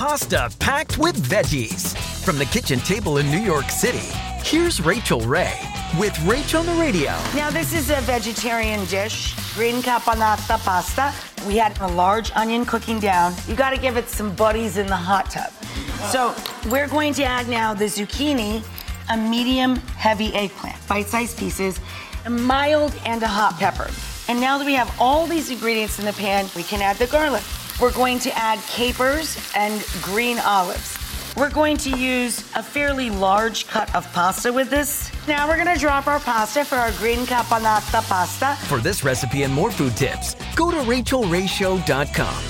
Pasta packed with veggies. From the kitchen table in New York City, here's Rachael Ray with Rach on the Radio. Now, this is a vegetarian dish, green caponata pasta. We had a large onion cooking down. You got to give it some buddies in the hot tub. So, we're going to add now the zucchini, a medium heavy eggplant, bite sized pieces, a mild and a hot pepper. And now that we have all these ingredients in the pan, we can add the garlic. We're going to add capers and green olives. We're going to use a fairly large cut of pasta with this. Now we're gonna drop our pasta for our green caponata pasta. For this recipe and more food tips, go to rachaelrayshow.com.